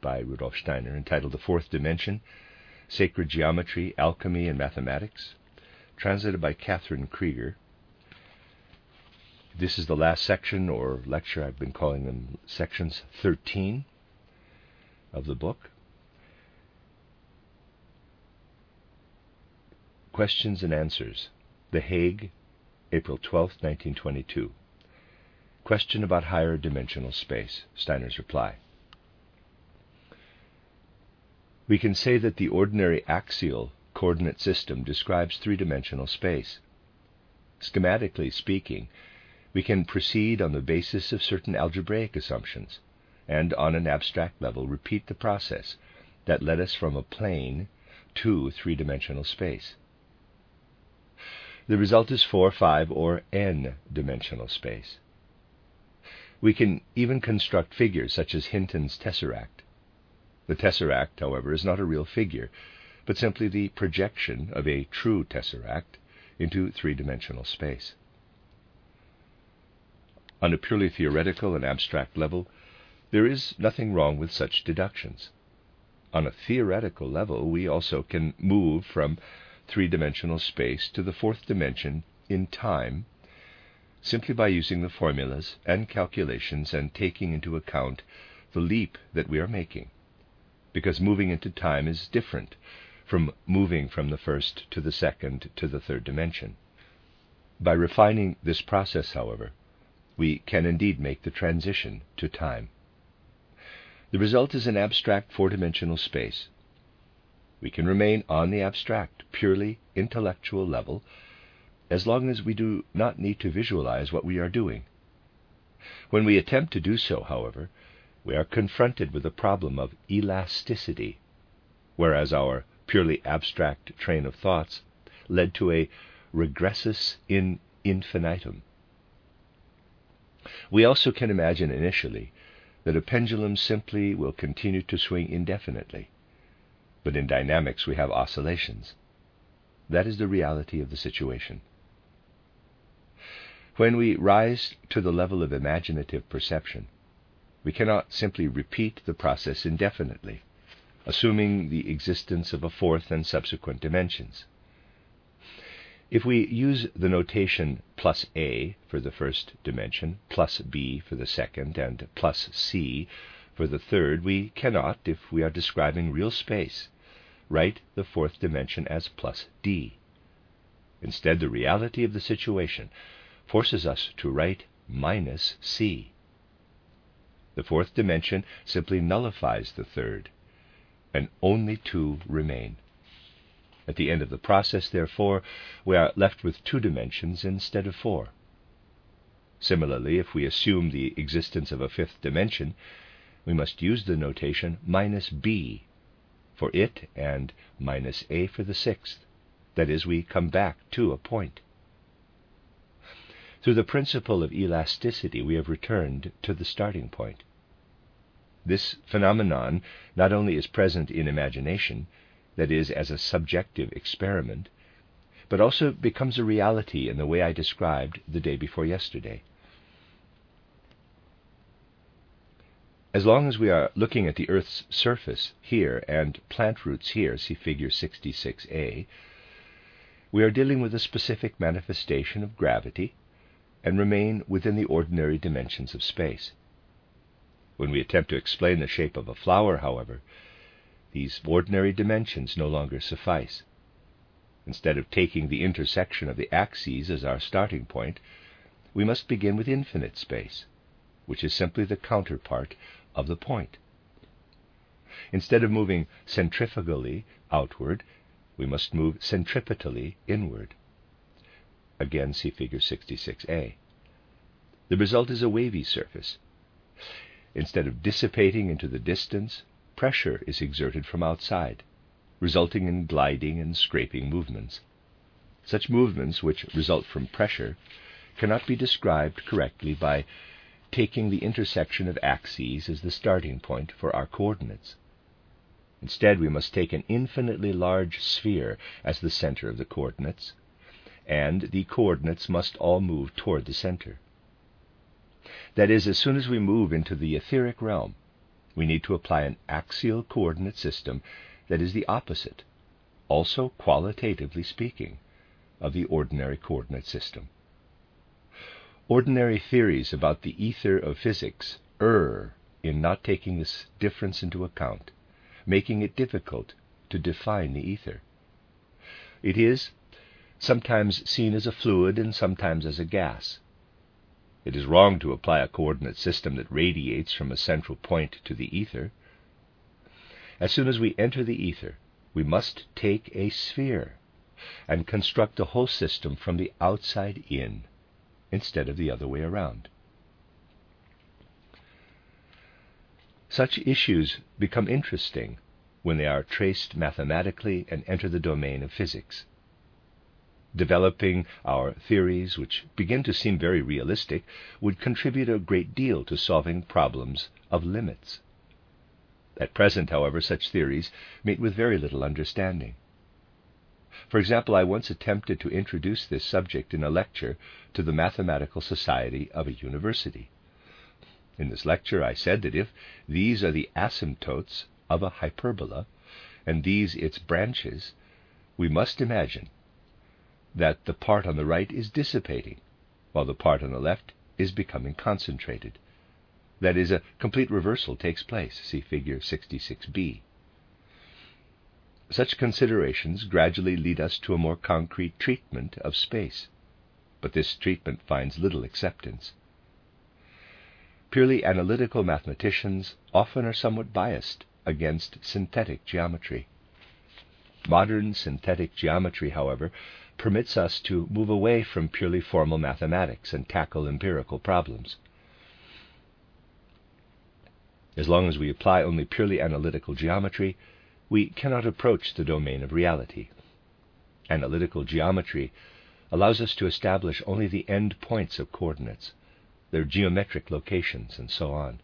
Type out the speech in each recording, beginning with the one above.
by Rudolf Steiner, entitled The Fourth Dimension Sacred Geometry, Alchemy, and Mathematics, translated by Catherine Creeger. This is the last section or lecture, I've been calling them sections 13 of the book. Questions and Answers. The Hague, April 12, 1922. Question about higher dimensional space. Steiner's reply. We can say that the ordinary axial coordinate system describes three dimensional space. Schematically speaking, we can proceed on the basis of certain algebraic assumptions, and on an abstract level repeat the process that led us from a plane to three dimensional space. The result is four, five, or n dimensional space. We can even construct figures such as Hinton's tesseract. The tesseract, however, is not a real figure, but simply the projection of a true tesseract into three dimensional space. On a purely theoretical and abstract level, there is nothing wrong with such deductions. On a theoretical level, we also can move from three dimensional space to the fourth dimension in time simply by using the formulas and calculations and taking into account the leap that we are making because moving into time is different from moving from the first to the second to the third dimension. By refining this process, however, we can indeed make the transition to time. The result is an abstract four dimensional space. We can remain on the abstract, purely intellectual level as long as we do not need to visualize what we are doing. When we attempt to do so, however, we are confronted with the problem of elasticity, whereas our purely abstract train of thoughts led to a regressus in infinitum. We also can imagine initially that a pendulum simply will continue to swing indefinitely, but in dynamics we have oscillations. That is the reality of the situation. When we rise to the level of imaginative perception, we cannot simply repeat the process indefinitely, assuming the existence of a fourth and subsequent dimensions. If we use the notation plus a for the first dimension, plus b for the second, and plus c for the third, we cannot, if we are describing real space, write the fourth dimension as plus d. Instead, the reality of the situation forces us to write minus c. The fourth dimension simply nullifies the third, and only two remain. At the end of the process, therefore, we are left with two dimensions instead of four. Similarly, if we assume the existence of a fifth dimension, we must use the notation minus b for it and minus a for the sixth. That is, we come back to a point. Through the principle of elasticity, we have returned to the starting point. This phenomenon not only is present in imagination, that is, as a subjective experiment, but also becomes a reality in the way I described the day before yesterday. As long as we are looking at the Earth's surface here and plant roots here, see figure 66a, we are dealing with a specific manifestation of gravity and remain within the ordinary dimensions of space. When we attempt to explain the shape of a flower, however, these ordinary dimensions no longer suffice. Instead of taking the intersection of the axes as our starting point, we must begin with infinite space, which is simply the counterpart of the point. Instead of moving centrifugally outward, we must move centripetally inward. Again, see figure 66a. The result is a wavy surface. Instead of dissipating into the distance, pressure is exerted from outside, resulting in gliding and scraping movements. Such movements, which result from pressure, cannot be described correctly by taking the intersection of axes as the starting point for our coordinates. Instead, we must take an infinitely large sphere as the center of the coordinates, and the coordinates must all move toward the center. That is, as soon as we move into the etheric realm, we need to apply an axial coordinate system that is the opposite, also qualitatively speaking, of the ordinary coordinate system. Ordinary theories about the ether of physics err in not taking this difference into account, making it difficult to define the ether. It is sometimes seen as a fluid and sometimes as a gas. It is wrong to apply a coordinate system that radiates from a central point to the ether. As soon as we enter the ether, we must take a sphere and construct a whole system from the outside in instead of the other way around. Such issues become interesting when they are traced mathematically and enter the domain of physics. Developing our theories, which begin to seem very realistic, would contribute a great deal to solving problems of limits. At present, however, such theories meet with very little understanding. For example, I once attempted to introduce this subject in a lecture to the Mathematical Society of a university. In this lecture, I said that if these are the asymptotes of a hyperbola, and these its branches, we must imagine that the part on the right is dissipating, while the part on the left is becoming concentrated. That is, a complete reversal takes place. See figure 66b. Such considerations gradually lead us to a more concrete treatment of space, but this treatment finds little acceptance. Purely analytical mathematicians often are somewhat biased against synthetic geometry. Modern synthetic geometry, however, permits us to move away from purely formal mathematics and tackle empirical problems. As long as we apply only purely analytical geometry, we cannot approach the domain of reality. Analytical geometry allows us to establish only the end points of coordinates, their geometric locations, and so on.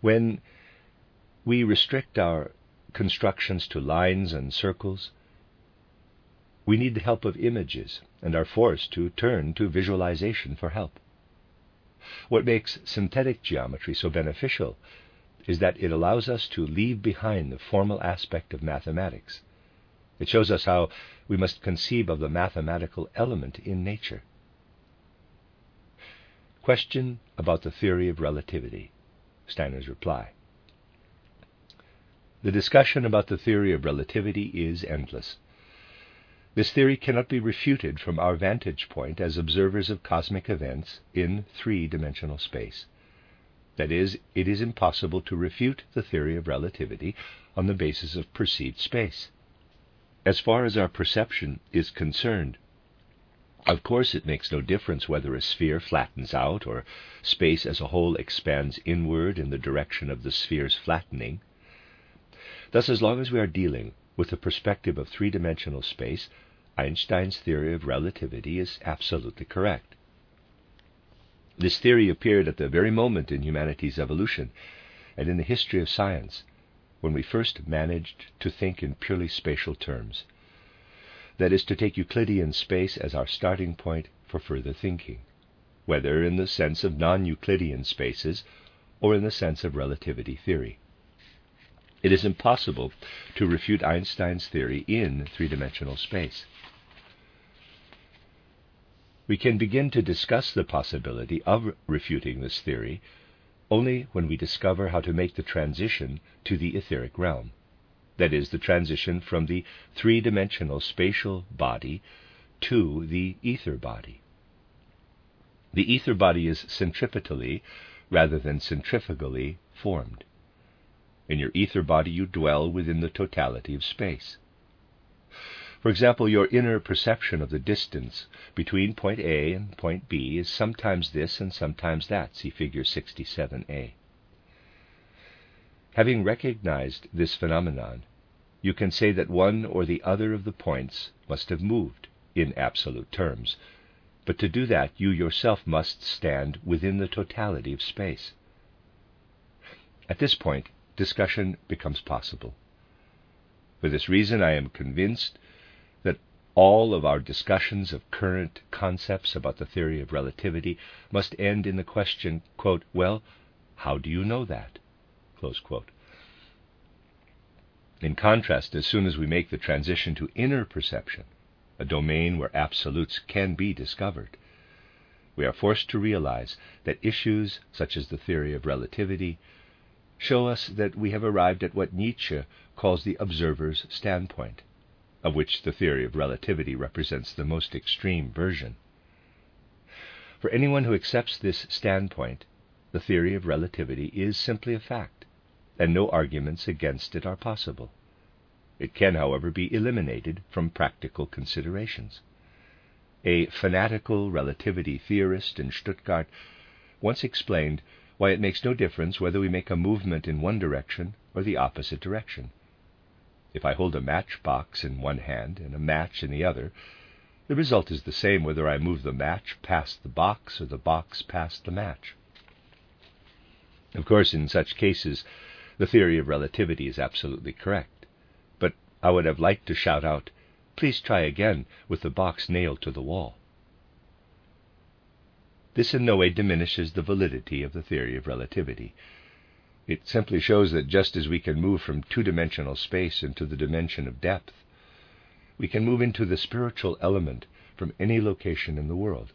When we restrict our constructions to lines and circles, we need the help of images and are forced to turn to visualization for help. What makes synthetic geometry so beneficial is that it allows us to leave behind the formal aspect of mathematics. It shows us how we must conceive of the mathematical element in nature. Question about the theory of relativity. Steiner's reply. The discussion about the theory of relativity is endless. This theory cannot be refuted from our vantage point as observers of cosmic events in three dimensional space. That is, it is impossible to refute the theory of relativity on the basis of perceived space. As far as our perception is concerned, of course it makes no difference whether a sphere flattens out or space as a whole expands inward in the direction of the sphere's flattening. Thus, as long as we are dealing with the perspective of three dimensional space, Einstein's theory of relativity is absolutely correct. This theory appeared at the very moment in humanity's evolution and in the history of science when we first managed to think in purely spatial terms. That is, to take Euclidean space as our starting point for further thinking, whether in the sense of non Euclidean spaces or in the sense of relativity theory. It is impossible to refute Einstein's theory in three dimensional space we can begin to discuss the possibility of refuting this theory only when we discover how to make the transition to the etheric realm. That is, the transition from the three dimensional spatial body to the ether body. The ether body is centripetally rather than centrifugally formed. In your ether body, you dwell within the totality of space. For example, your inner perception of the distance between point A and point B is sometimes this and sometimes that. See figure 67a. Having recognized this phenomenon, you can say that one or the other of the points must have moved in absolute terms. But to do that, you yourself must stand within the totality of space. At this point, discussion becomes possible. For this reason, I am convinced that all of our discussions of current concepts about the theory of relativity must end in the question, quote, Well, how do you know that? In contrast, as soon as we make the transition to inner perception, a domain where absolutes can be discovered, we are forced to realize that issues such as the theory of relativity show us that we have arrived at what Nietzsche calls the observer's standpoint, of which the theory of relativity represents the most extreme version. For anyone who accepts this standpoint, the theory of relativity is simply a fact, and no arguments against it are possible. It can, however, be eliminated from practical considerations. A fanatical relativity theorist in Stuttgart once explained why it makes no difference whether we make a movement in one direction or the opposite direction. If I hold a matchbox in one hand and a match in the other, the result is the same whether I move the match past the box or the box past the match. Of course, in such cases, the theory of relativity is absolutely correct. But I would have liked to shout out, Please try again with the box nailed to the wall. This in no way diminishes the validity of the theory of relativity. It simply shows that just as we can move from two dimensional space into the dimension of depth, we can move into the spiritual element from any location in the world.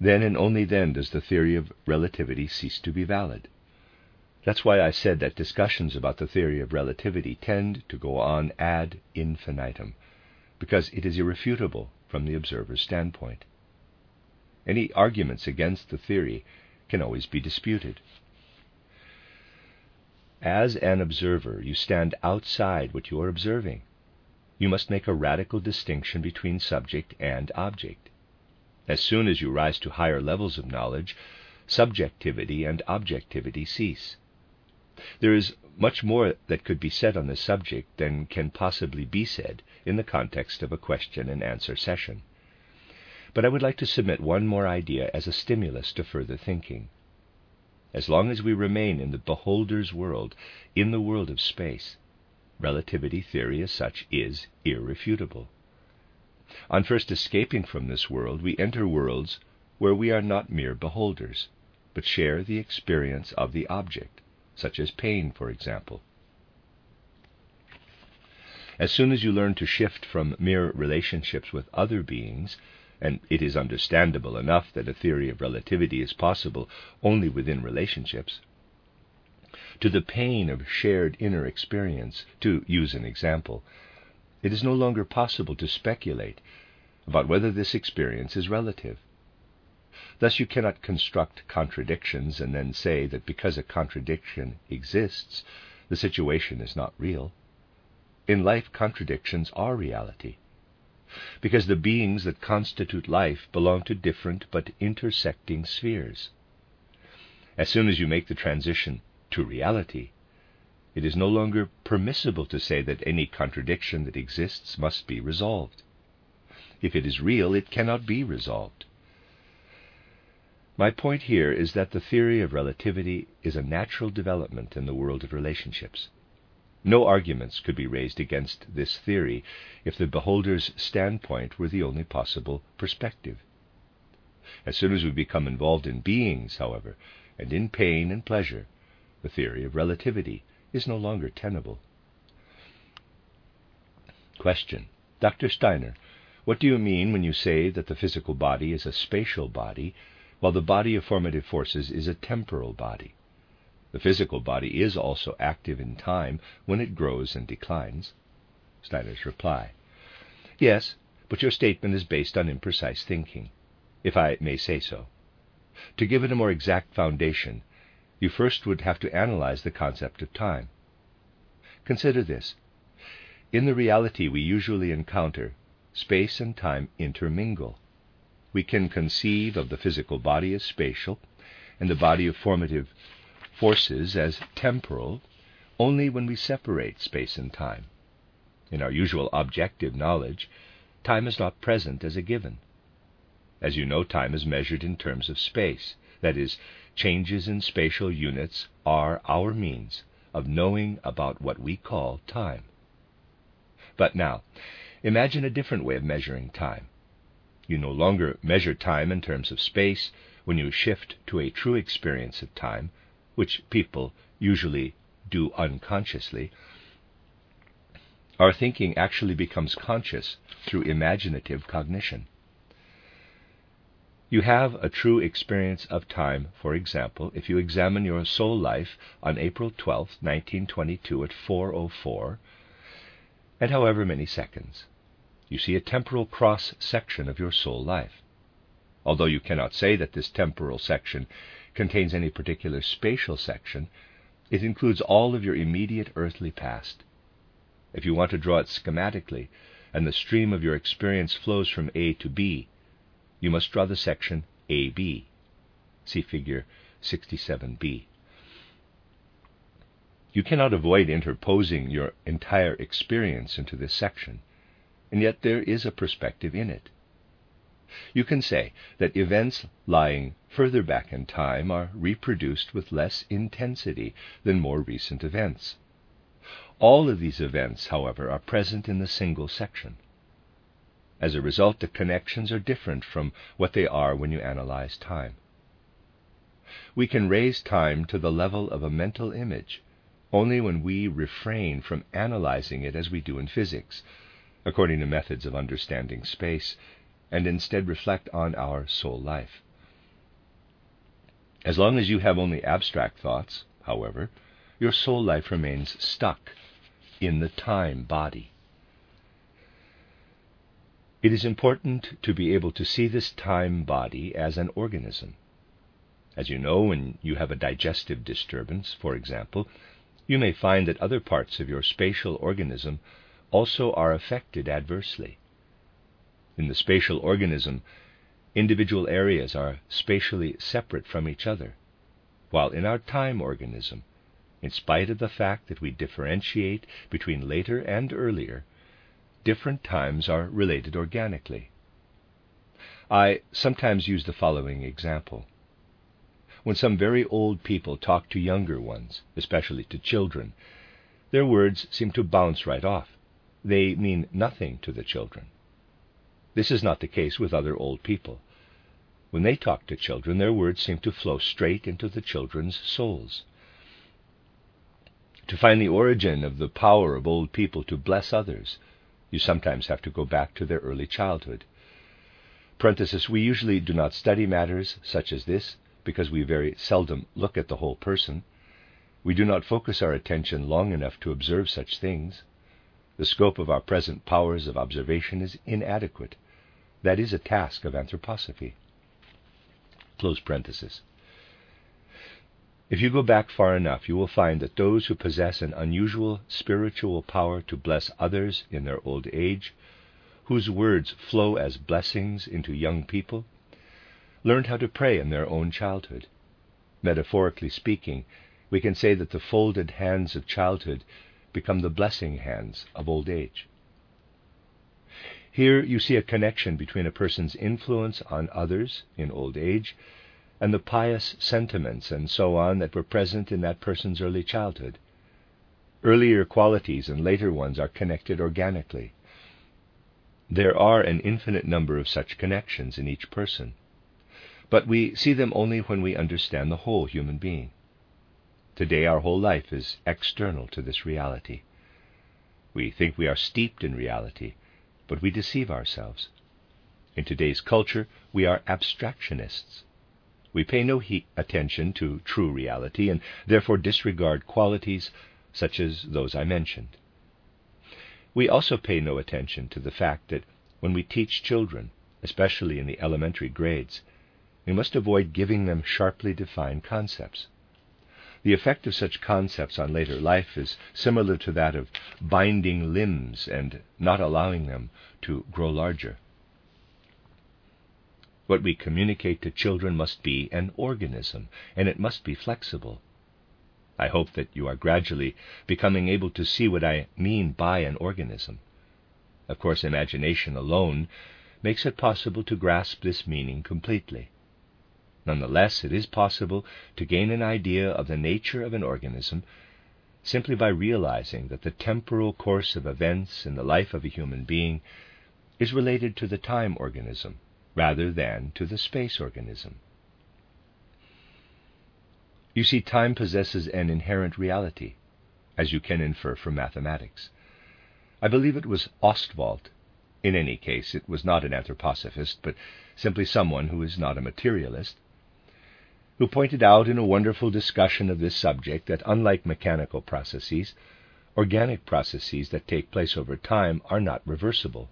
Then and only then does the theory of relativity cease to be valid. That's why I said that discussions about the theory of relativity tend to go on ad infinitum, because it is irrefutable from the observer's standpoint. Any arguments against the theory can always be disputed. As an observer, you stand outside what you are observing. You must make a radical distinction between subject and object. As soon as you rise to higher levels of knowledge, subjectivity and objectivity cease. There is much more that could be said on this subject than can possibly be said in the context of a question and answer session. But I would like to submit one more idea as a stimulus to further thinking. As long as we remain in the beholder's world, in the world of space, relativity theory as such is irrefutable. On first escaping from this world, we enter worlds where we are not mere beholders, but share the experience of the object such as pain, for example. As soon as you learn to shift from mere relationships with other beings, and it is understandable enough that a theory of relativity is possible only within relationships, to the pain of shared inner experience, to use an example, it is no longer possible to speculate about whether this experience is relative. Thus, you cannot construct contradictions and then say that because a contradiction exists, the situation is not real. In life, contradictions are reality. Because the beings that constitute life belong to different but intersecting spheres. As soon as you make the transition to reality, it is no longer permissible to say that any contradiction that exists must be resolved. If it is real, it cannot be resolved. My point here is that the theory of relativity is a natural development in the world of relationships. No arguments could be raised against this theory if the beholder's standpoint were the only possible perspective. As soon as we become involved in beings, however, and in pain and pleasure, the theory of relativity is no longer tenable. Question. Dr. Steiner, what do you mean when you say that the physical body is a spatial body while the body of formative forces is a temporal body. The physical body is also active in time when it grows and declines. Steiner's reply Yes, but your statement is based on imprecise thinking, if I may say so. To give it a more exact foundation, you first would have to analyze the concept of time. Consider this. In the reality we usually encounter, space and time intermingle we can conceive of the physical body as spatial and the body of formative forces as temporal, only when we separate space and time. In our usual objective knowledge, time is not present as a given. As you know, time is measured in terms of space. That is, changes in spatial units are our means of knowing about what we call time. But now, imagine a different way of measuring time. You no longer measure time in terms of space when you shift to a true experience of time, which people usually do unconsciously. Our thinking actually becomes conscious through imaginative cognition. You have a true experience of time, for example, if you examine your soul life on April 12, 1922 at 4:04 and however many seconds. You see a temporal cross section of your soul life. Although you cannot say that this temporal section contains any particular spatial section, it includes all of your immediate earthly past. If you want to draw it schematically, and the stream of your experience flows from A to B, you must draw the section AB. See figure 67b. You cannot avoid interposing your entire experience into this section, and yet there is a perspective in it. You can say that events lying further back in time are reproduced with less intensity than more recent events. All of these events, however, are present in the single section. As a result, the connections are different from what they are when you analyze time. We can raise time to the level of a mental image only when we refrain from analyzing it as we do in physics, according to methods of understanding space, and instead reflect on our soul life. As long as you have only abstract thoughts, however, your soul life remains stuck in the time body. It is important to be able to see this time body as an organism. As you know, when you have a digestive disturbance, for example, you may find that other parts of your spatial organism also are affected adversely. In the spatial organism, individual areas are spatially separate from each other, while in our time organism, in spite of the fact that we differentiate between later and earlier, different times are related organically. I sometimes use the following example. When some very old people talk to younger ones, especially to children, their words seem to bounce right off. They mean nothing to the children. This is not the case with other old people. When they talk to children, their words seem to flow straight into the children's souls. To find the origin of the power of old people to bless others, you sometimes have to go back to their early childhood. Parenthesis, we usually do not study matters such as this because we very seldom look at the whole person. We do not focus our attention long enough to observe such things. The scope of our present powers of observation is inadequate. That is a task of anthroposophy. Close parenthesis. If you go back far enough, you will find that those who possess an unusual spiritual power to bless others in their old age, whose words flow as blessings into young people, learned how to pray in their own childhood. Metaphorically speaking, we can say that the folded hands of childhood become the blessing hands of old age. Here you see a connection between a person's influence on others in old age and the pious sentiments and so on that were present in that person's early childhood. Earlier qualities and later ones are connected organically. There are an infinite number of such connections in each person, but we see them only when we understand the whole human being. Today, our whole life is external to this reality. We think we are steeped in reality, but we deceive ourselves. In today's culture, we are abstractionists. We pay no he- attention to true reality and therefore disregard qualities such as those I mentioned. We also pay no attention to the fact that when we teach children, especially in the elementary grades, we must avoid giving them sharply defined concepts. The effect of such concepts on later life is similar to that of binding limbs and not allowing them to grow larger. What we communicate to children must be an organism, and it must be flexible. I hope that you are gradually becoming able to see what I mean by an organism. Of course, imagination alone makes it possible to grasp this meaning completely. Nonetheless, it is possible to gain an idea of the nature of an organism simply by realizing that the temporal course of events in the life of a human being is related to the time organism rather than to the space organism. You see, time possesses an inherent reality, as you can infer from mathematics. I believe it was Ostwald. In any case, it was not an anthroposophist, but simply someone who is not a materialist, who pointed out in a wonderful discussion of this subject that unlike mechanical processes, organic processes that take place over time are not reversible.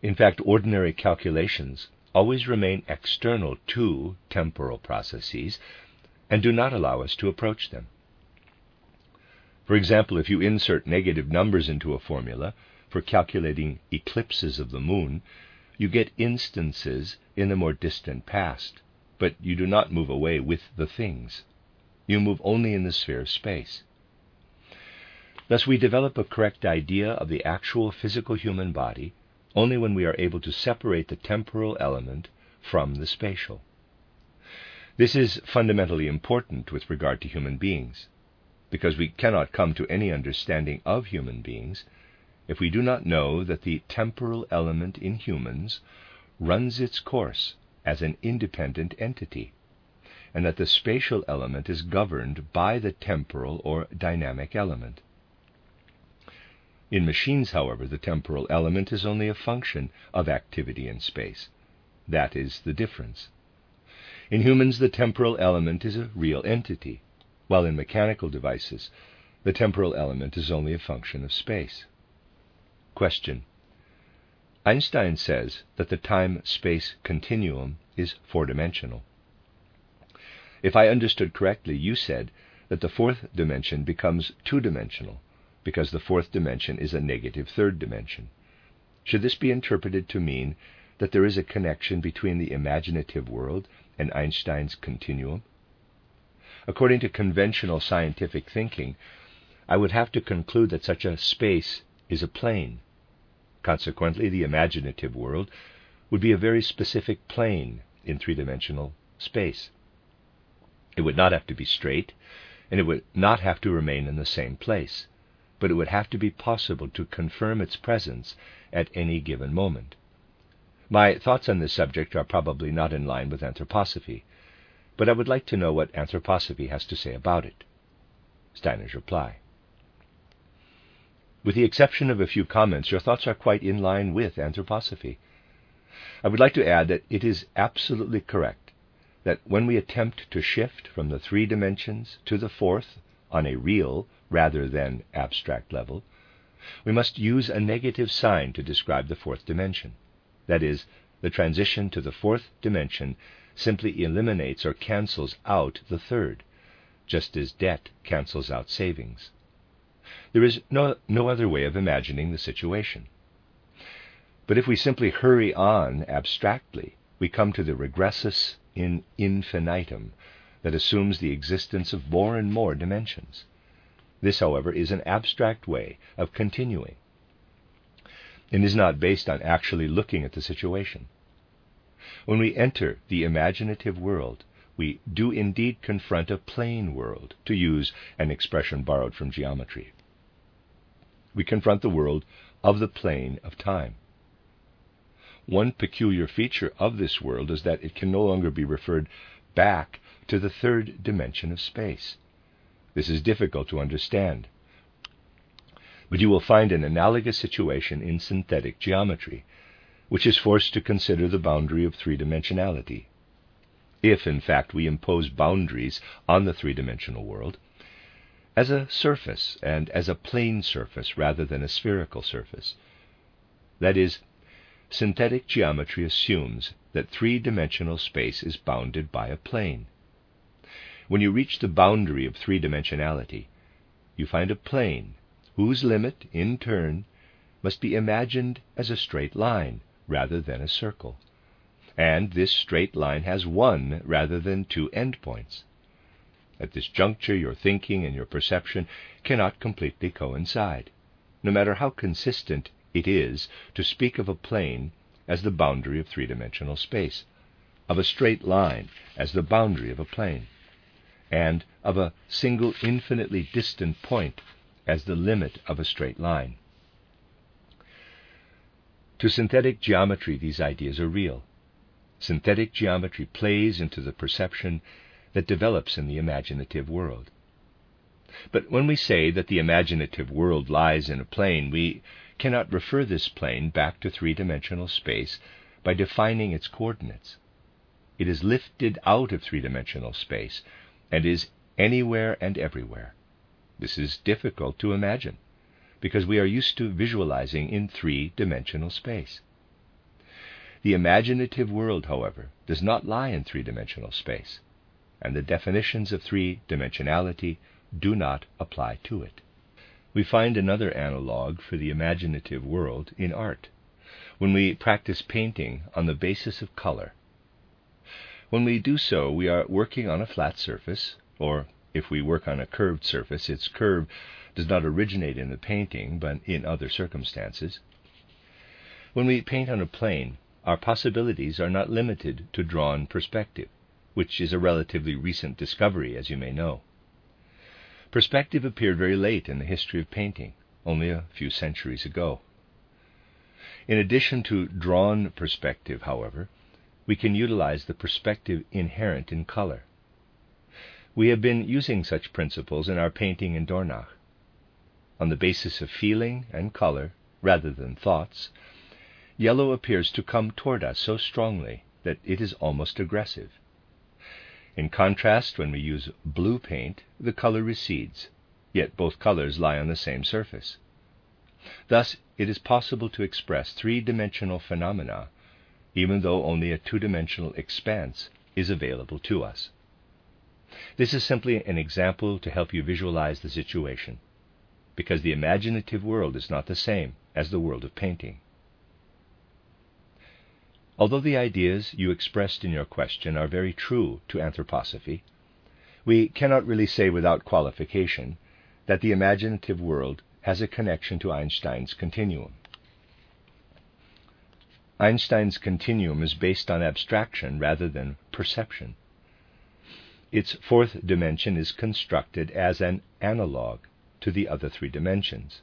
In fact, ordinary calculations always remain external to temporal processes and do not allow us to approach them. For example, if you insert negative numbers into a formula for calculating eclipses of the moon, you get instances in the more distant past, but you do not move away with the things. You move only in the sphere of space. Thus, we develop a correct idea of the actual physical human body only when we are able to separate the temporal element from the spatial. This is fundamentally important with regard to human beings, because we cannot come to any understanding of human beings if we do not know that the temporal element in humans runs its course as an independent entity, and that the spatial element is governed by the temporal or dynamic element. In machines, however, the temporal element is only a function of activity in space. That is the difference. In humans, the temporal element is a real entity, while in mechanical devices, the temporal element is only a function of space. Question. Einstein says that the time space continuum is four dimensional. If I understood correctly, you said that the fourth dimension becomes two dimensional because the fourth dimension is a negative third dimension. Should this be interpreted to mean that there is a connection between the imaginative world and Einstein's continuum? According to conventional scientific thinking, I would have to conclude that such a space is a plane. Consequently, the imaginative world would be a very specific plane in three dimensional space. It would not have to be straight, and it would not have to remain in the same place but it would have to be possible to confirm its presence at any given moment. My thoughts on this subject are probably not in line with anthroposophy, but I would like to know what anthroposophy has to say about it. Steiner's reply. With the exception of a few comments, your thoughts are quite in line with anthroposophy. I would like to add that it is absolutely correct that when we attempt to shift from the three dimensions to the fourth on a real rather than abstract level, we must use a negative sign to describe the fourth dimension. That is, the transition to the fourth dimension simply eliminates or cancels out the third, just as debt cancels out savings. There is no, no other way of imagining the situation. But if we simply hurry on abstractly, we come to the regressus in infinitum that assumes the existence of more and more dimensions. This, however, is an abstract way of continuing and is not based on actually looking at the situation. When we enter the imaginative world, we do indeed confront a plane world, to use an expression borrowed from geometry. We confront the world of the plane of time. One peculiar feature of this world is that it can no longer be referred back to the third dimension of space. This is difficult to understand. But you will find an analogous situation in synthetic geometry, which is forced to consider the boundary of three dimensionality. If, in fact, we impose boundaries on the three dimensional world, as a surface and as a plane surface rather than a spherical surface. That is, synthetic geometry assumes that three dimensional space is bounded by a plane. When you reach the boundary of three dimensionality, you find a plane whose limit, in turn, must be imagined as a straight line rather than a circle. And this straight line has one rather than two endpoints. At this juncture, your thinking and your perception cannot completely coincide, no matter how consistent it is to speak of a plane as the boundary of three dimensional space, of a straight line as the boundary of a plane, and of a single infinitely distant point as the limit of a straight line. To synthetic geometry, these ideas are real. Synthetic geometry plays into the perception that develops in the imaginative world. But when we say that the imaginative world lies in a plane, we cannot refer this plane back to three dimensional space by defining its coordinates. It is lifted out of three dimensional space and is anywhere and everywhere. This is difficult to imagine because we are used to visualizing in three dimensional space. The imaginative world, however, does not lie in three dimensional space, and the definitions of three dimensionality do not apply to it. We find another analog for the imaginative world in art, when we practice painting on the basis of color. When we do so, we are working on a flat surface, or if we work on a curved surface, its curve does not originate in the painting, but in other circumstances. When we paint on a plane, our possibilities are not limited to drawn perspective, which is a relatively recent discovery, as you may know. Perspective appeared very late in the history of painting, only a few centuries ago. In addition to drawn perspective, however, we can utilize the perspective inherent in color. We have been using such principles in our painting in Dornach. On the basis of feeling and color, rather than thoughts, yellow appears to come toward us so strongly that it is almost aggressive. In contrast, when we use blue paint, the color recedes, yet both colors lie on the same surface. Thus, it is possible to express three dimensional phenomena, even though only a two dimensional expanse is available to us. This is simply an example to help you visualize the situation, because the imaginative world is not the same as the world of painting. Although the ideas you expressed in your question are very true to anthroposophy, we cannot really say without qualification that the imaginative world has a connection to Einstein's continuum. Einstein's continuum is based on abstraction rather than perception. Its fourth dimension is constructed as an analog to the other three dimensions,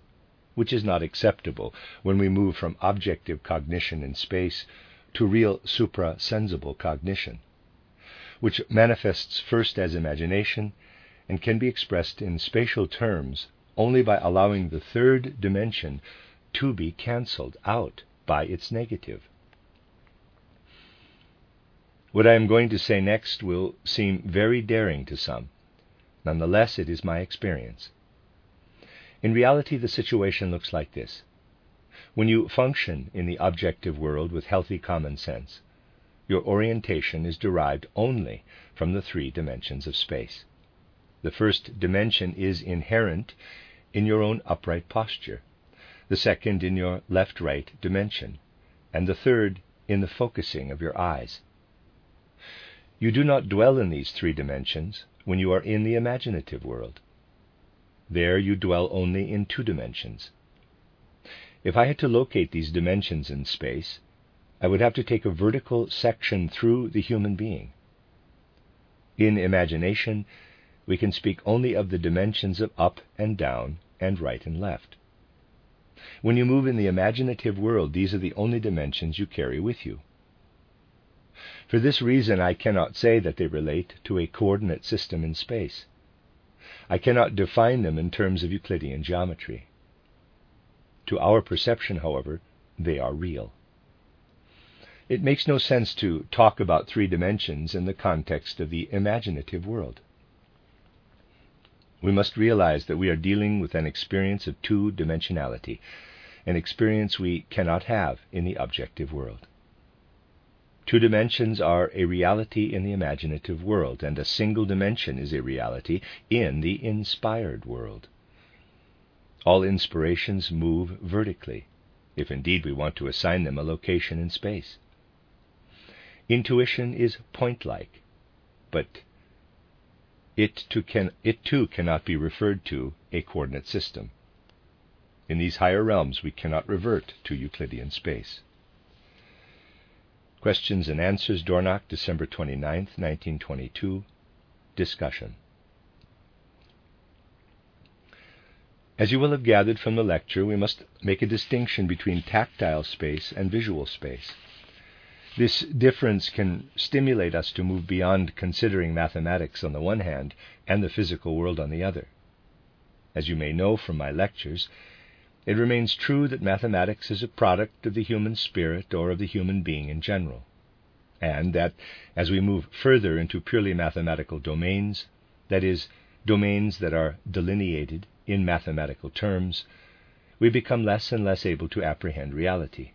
which is not acceptable when we move from objective cognition in space to real suprasensible cognition, which manifests first as imagination and can be expressed in spatial terms only by allowing the third dimension to be cancelled out by its negative. What I am going to say next will seem very daring to some. Nonetheless, it is my experience. In reality, the situation looks like this when you function in the objective world with healthy common sense, your orientation is derived only from the three dimensions of space. The first dimension is inherent in your own upright posture, the second in your left right dimension, and the third in the focusing of your eyes. You do not dwell in these three dimensions when you are in the imaginative world. There you dwell only in two dimensions if I had to locate these dimensions in space, I would have to take a vertical section through the human being. In imagination, we can speak only of the dimensions of up and down and right and left. When you move in the imaginative world, these are the only dimensions you carry with you. For this reason, I cannot say that they relate to a coordinate system in space. I cannot define them in terms of Euclidean geometry. To our perception, however, they are real. It makes no sense to talk about three dimensions in the context of the imaginative world. We must realize that we are dealing with an experience of two dimensionality, an experience we cannot have in the objective world. Two dimensions are a reality in the imaginative world, and a single dimension is a reality in the inspired world. All inspirations move vertically, if indeed we want to assign them a location in space. Intuition is point like, but it too, can, it too cannot be referred to a coordinate system. In these higher realms, we cannot revert to Euclidean space. Questions and Answers, Dornach, December 29, 1922. Discussion. As you will have gathered from the lecture, we must make a distinction between tactile space and visual space. This difference can stimulate us to move beyond considering mathematics on the one hand and the physical world on the other. As you may know from my lectures, it remains true that mathematics is a product of the human spirit or of the human being in general, and that as we move further into purely mathematical domains, that is, domains that are delineated in mathematical terms, we become less and less able to apprehend reality.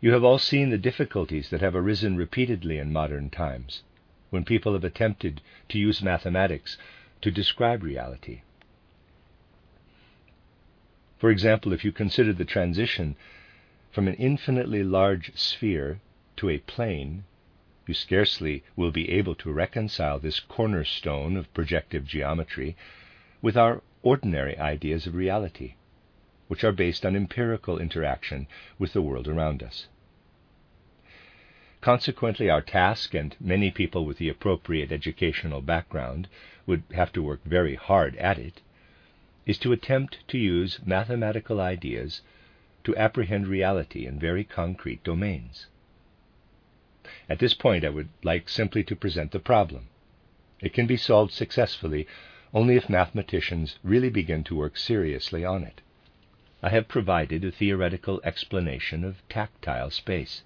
You have all seen the difficulties that have arisen repeatedly in modern times when people have attempted to use mathematics to describe reality. For example, if you consider the transition from an infinitely large sphere to a plane, you scarcely will be able to reconcile this cornerstone of projective geometry with our ordinary ideas of reality, which are based on empirical interaction with the world around us. Consequently, our task, and many people with the appropriate educational background would have to work very hard at it, is to attempt to use mathematical ideas to apprehend reality in very concrete domains. At this point, I would like simply to present the problem. It can be solved successfully only if mathematicians really begin to work seriously on it. I have provided a theoretical explanation of tactile space.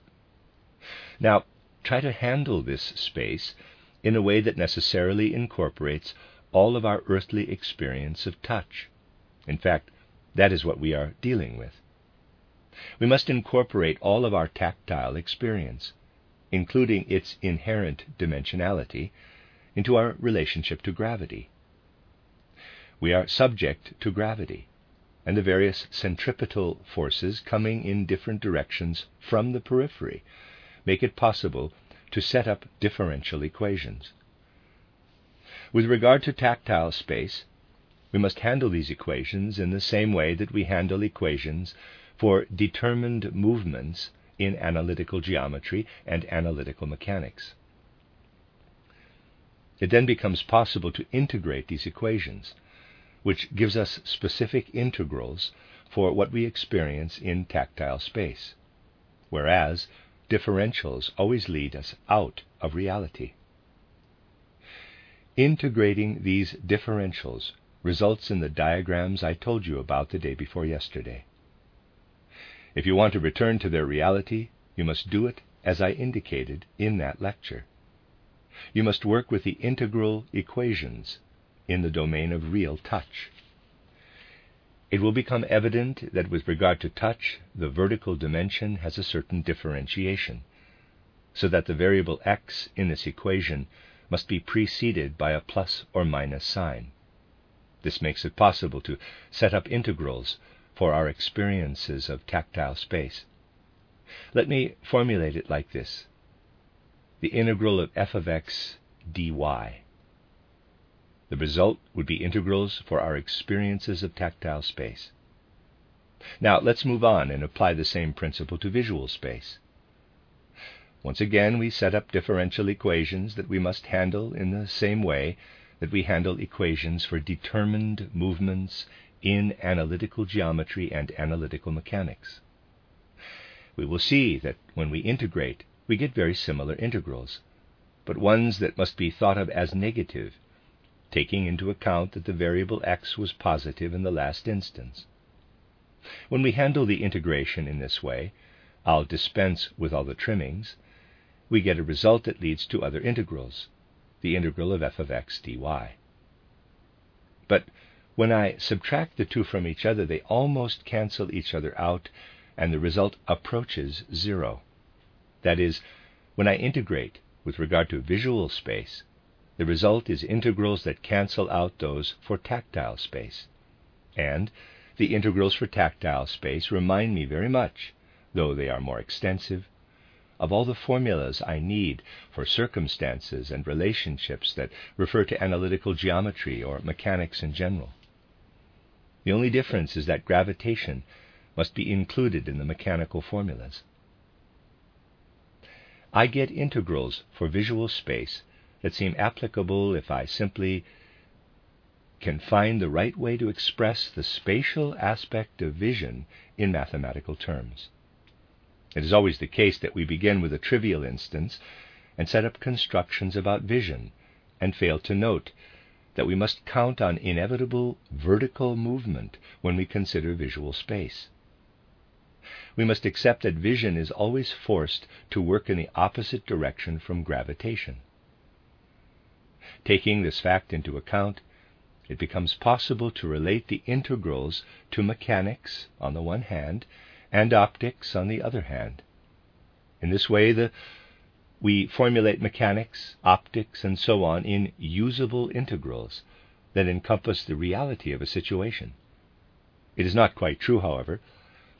Now, try to handle this space in a way that necessarily incorporates all of our earthly experience of touch. In fact, that is what we are dealing with. We must incorporate all of our tactile experience, including its inherent dimensionality, into our relationship to gravity. We are subject to gravity and the various centripetal forces coming in different directions from the periphery make it possible to set up differential equations. With regard to tactile space, we must handle these equations in the same way that we handle equations for determined movements in analytical geometry and analytical mechanics. It then becomes possible to integrate these equations which gives us specific integrals for what we experience in tactile space, whereas differentials always lead us out of reality. Integrating these differentials results in the diagrams I told you about the day before yesterday. If you want to return to their reality, you must do it as I indicated in that lecture. You must work with the integral equations in the domain of real touch. It will become evident that with regard to touch, the vertical dimension has a certain differentiation, so that the variable x in this equation must be preceded by a plus or minus sign. This makes it possible to set up integrals for our experiences of tactile space. Let me formulate it like this the integral of f of x dy the result would be integrals for our experiences of tactile space. Now, let's move on and apply the same principle to visual space. Once again, we set up differential equations that we must handle in the same way that we handle equations for determined movements in analytical geometry and analytical mechanics. We will see that when we integrate, we get very similar integrals, but ones that must be thought of as negative taking into account that the variable x was positive in the last instance. When we handle the integration in this way, I'll dispense with all the trimmings, we get a result that leads to other integrals, the integral of f of x dy. But when I subtract the two from each other, they almost cancel each other out, and the result approaches zero. That is, when I integrate with regard to visual space, the result is integrals that cancel out those for tactile space. And the integrals for tactile space remind me very much, though they are more extensive, of all the formulas I need for circumstances and relationships that refer to analytical geometry or mechanics in general. The only difference is that gravitation must be included in the mechanical formulas. I get integrals for visual space that seem applicable if I simply can find the right way to express the spatial aspect of vision in mathematical terms. It is always the case that we begin with a trivial instance and set up constructions about vision and fail to note that we must count on inevitable vertical movement when we consider visual space. We must accept that vision is always forced to work in the opposite direction from gravitation. Taking this fact into account, it becomes possible to relate the integrals to mechanics on the one hand and optics on the other hand. In this way, the, we formulate mechanics, optics, and so on in usable integrals that encompass the reality of a situation. It is not quite true, however,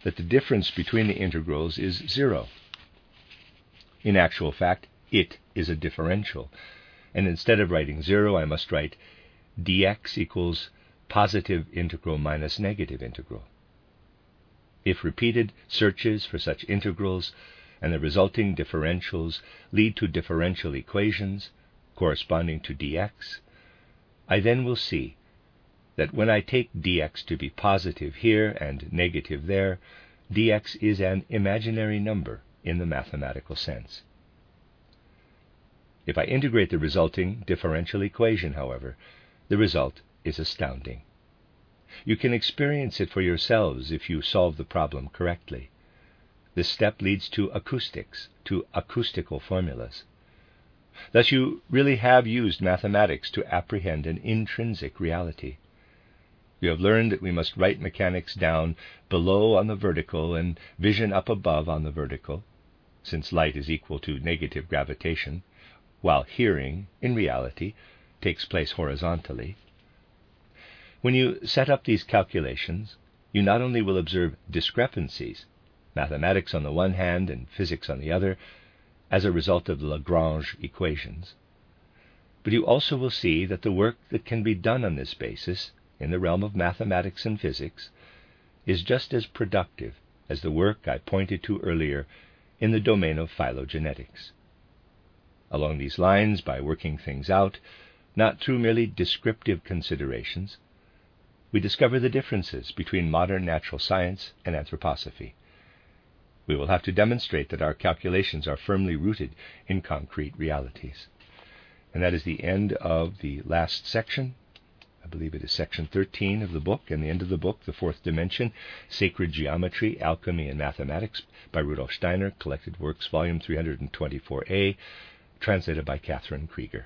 that the difference between the integrals is zero. In actual fact, it is a differential, and instead of writing zero, I must write dx equals positive integral minus negative integral. If repeated searches for such integrals and the resulting differentials lead to differential equations corresponding to dx, I then will see that when I take dx to be positive here and negative there, dx is an imaginary number in the mathematical sense. If I integrate the resulting differential equation, however, the result is astounding. You can experience it for yourselves if you solve the problem correctly. This step leads to acoustics, to acoustical formulas. Thus, you really have used mathematics to apprehend an intrinsic reality. You have learned that we must write mechanics down below on the vertical and vision up above on the vertical, since light is equal to negative gravitation, while hearing, in reality, takes place horizontally. When you set up these calculations, you not only will observe discrepancies, mathematics on the one hand and physics on the other, as a result of the Lagrange equations, but you also will see that the work that can be done on this basis in the realm of mathematics and physics is just as productive as the work I pointed to earlier in the domain of phylogenetics. Along these lines, by working things out, not through merely descriptive considerations, we discover the differences between modern natural science and anthroposophy. We will have to demonstrate that our calculations are firmly rooted in concrete realities. And that is the end of the last section. I believe it is section 13 of the book, and the end of the book, The Fourth Dimension Sacred Geometry, Alchemy, and Mathematics by Rudolf Steiner, Collected Works, Volume 324a, translated by Catherine Creeger.